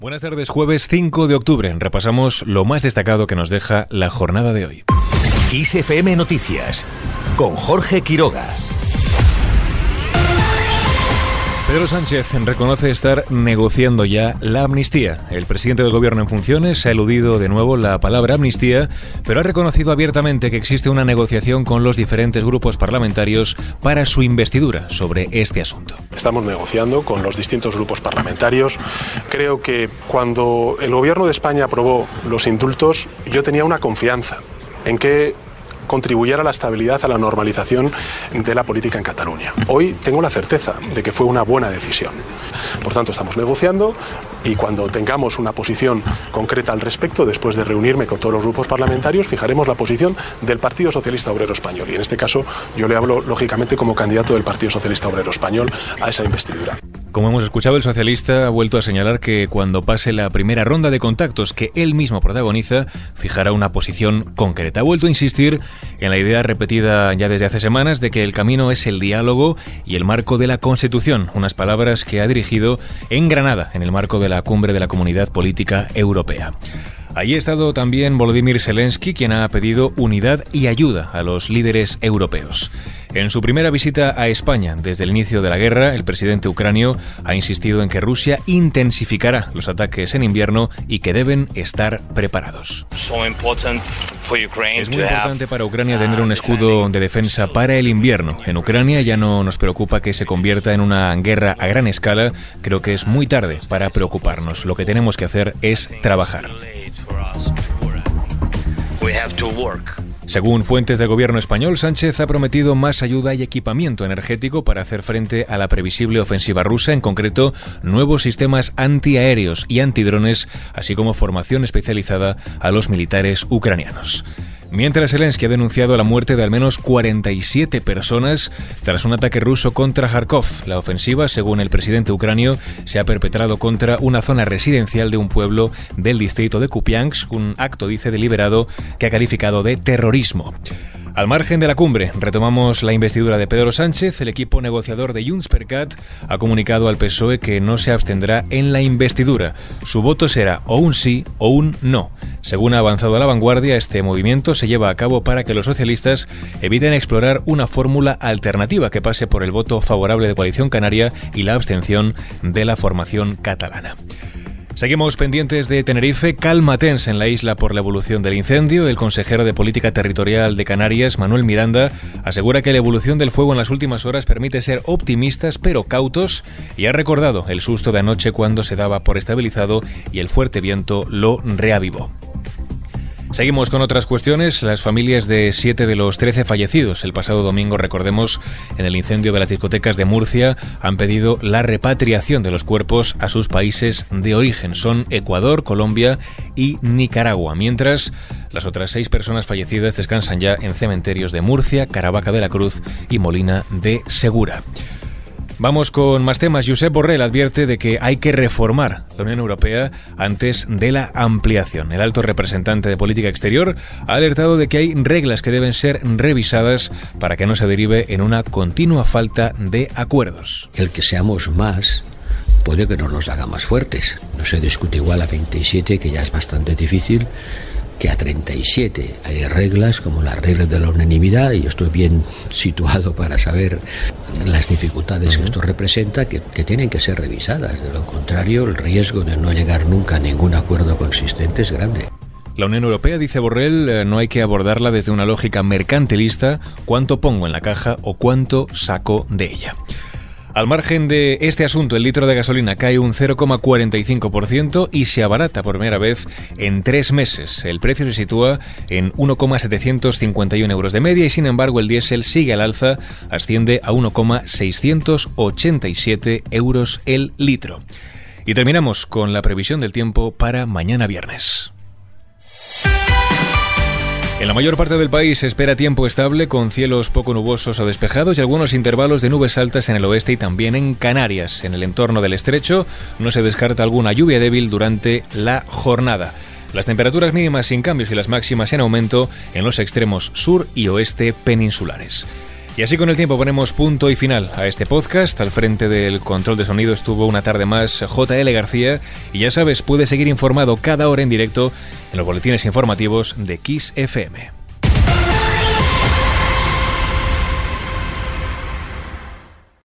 Buenas tardes, jueves 5 de octubre. Repasamos lo más destacado que nos deja la jornada de hoy. ISFM Noticias con Jorge Quiroga. Pedro Sánchez reconoce estar negociando ya la amnistía. El presidente del gobierno en funciones ha eludido de nuevo la palabra amnistía, pero ha reconocido abiertamente que existe una negociación con los diferentes grupos parlamentarios para su investidura sobre este asunto. Estamos negociando con los distintos grupos parlamentarios. Creo que cuando el gobierno de España aprobó los indultos, yo tenía una confianza en que contribuyera a la estabilidad, a la normalización de la política en Cataluña. Hoy tengo la certeza de que fue una buena decisión. Por tanto, estamos negociando y cuando tengamos una posición concreta al respecto, después de reunirme con todos los grupos parlamentarios, fijaremos la posición del Partido Socialista Obrero Español. Y en este caso yo le hablo, lógicamente, como candidato del Partido Socialista Obrero Español a esa investidura. Como hemos escuchado, el socialista ha vuelto a señalar que cuando pase la primera ronda de contactos que él mismo protagoniza, fijará una posición concreta. Ha vuelto a insistir en la idea repetida ya desde hace semanas de que el camino es el diálogo y el marco de la Constitución, unas palabras que ha dirigido en Granada, en el marco de la cumbre de la Comunidad Política Europea. Allí ha estado también Volodymyr Zelensky, quien ha pedido unidad y ayuda a los líderes europeos. En su primera visita a España desde el inicio de la guerra, el presidente ucranio ha insistido en que Rusia intensificará los ataques en invierno y que deben estar preparados. Es muy importante para Ucrania tener un escudo de defensa para el invierno. En Ucrania ya no nos preocupa que se convierta en una guerra a gran escala. Creo que es muy tarde para preocuparnos. Lo que tenemos que hacer es trabajar. Según fuentes del gobierno español, Sánchez ha prometido más ayuda y equipamiento energético para hacer frente a la previsible ofensiva rusa, en concreto nuevos sistemas antiaéreos y antidrones, así como formación especializada a los militares ucranianos. Mientras Zelensky ha denunciado la muerte de al menos 47 personas tras un ataque ruso contra Kharkov. La ofensiva, según el presidente ucranio, se ha perpetrado contra una zona residencial de un pueblo del distrito de Kupiansk, un acto, dice, deliberado que ha calificado de terrorismo. Al margen de la cumbre, retomamos la investidura de Pedro Sánchez. El equipo negociador de Junts per Cat ha comunicado al PSOE que no se abstendrá en la investidura. Su voto será o un sí o un no. Según ha avanzado la vanguardia, este movimiento se lleva a cabo para que los socialistas eviten explorar una fórmula alternativa que pase por el voto favorable de Coalición Canaria y la abstención de la formación catalana. Seguimos pendientes de Tenerife, calma tensa en la isla por la evolución del incendio. El consejero de Política Territorial de Canarias, Manuel Miranda, asegura que la evolución del fuego en las últimas horas permite ser optimistas pero cautos y ha recordado el susto de anoche cuando se daba por estabilizado y el fuerte viento lo reavivó. Seguimos con otras cuestiones. Las familias de siete de los trece fallecidos el pasado domingo, recordemos, en el incendio de las discotecas de Murcia, han pedido la repatriación de los cuerpos a sus países de origen. Son Ecuador, Colombia y Nicaragua. Mientras, las otras seis personas fallecidas descansan ya en cementerios de Murcia, Caravaca de la Cruz y Molina de Segura. Vamos con más temas. Josep Borrell advierte de que hay que reformar la Unión Europea antes de la ampliación. El alto representante de política exterior ha alertado de que hay reglas que deben ser revisadas para que no se derive en una continua falta de acuerdos. El que seamos más puede que no nos haga más fuertes. No se discute igual a 27, que ya es bastante difícil, que a 37 hay reglas como las reglas de la unanimidad y yo estoy bien situado para saber las dificultades que esto representa que, que, tienen que ser revisadas. De lo contrario, el riesgo de no llegar nunca a ningún acuerdo consistente es grande. La Unión Europea, dice Borrell, eh, no hay que abordarla desde una lógica mercantilista, cuánto pongo en la caja o cuánto saco de ella. Al margen de este asunto, el litro de gasolina cae un 0,45% y se abarata por primera vez en tres meses. El precio se sitúa en 1,751 euros de media y sin embargo el diésel sigue al alza, asciende a 1,687 euros el litro. Y terminamos con la previsión del tiempo para mañana viernes. En la mayor parte del país se espera tiempo estable con cielos poco nubosos o despejados y algunos intervalos de nubes altas en el oeste y también en Canarias. En el entorno del estrecho no se descarta alguna lluvia débil durante la jornada. Las temperaturas mínimas sin cambios y las máximas en aumento en los extremos sur y oeste peninsulares. Y así con el tiempo ponemos punto y final a este podcast. Al frente del control de sonido estuvo una tarde más JL García. Y ya sabes, puedes seguir informado cada hora en directo en los boletines informativos de Kiss FM.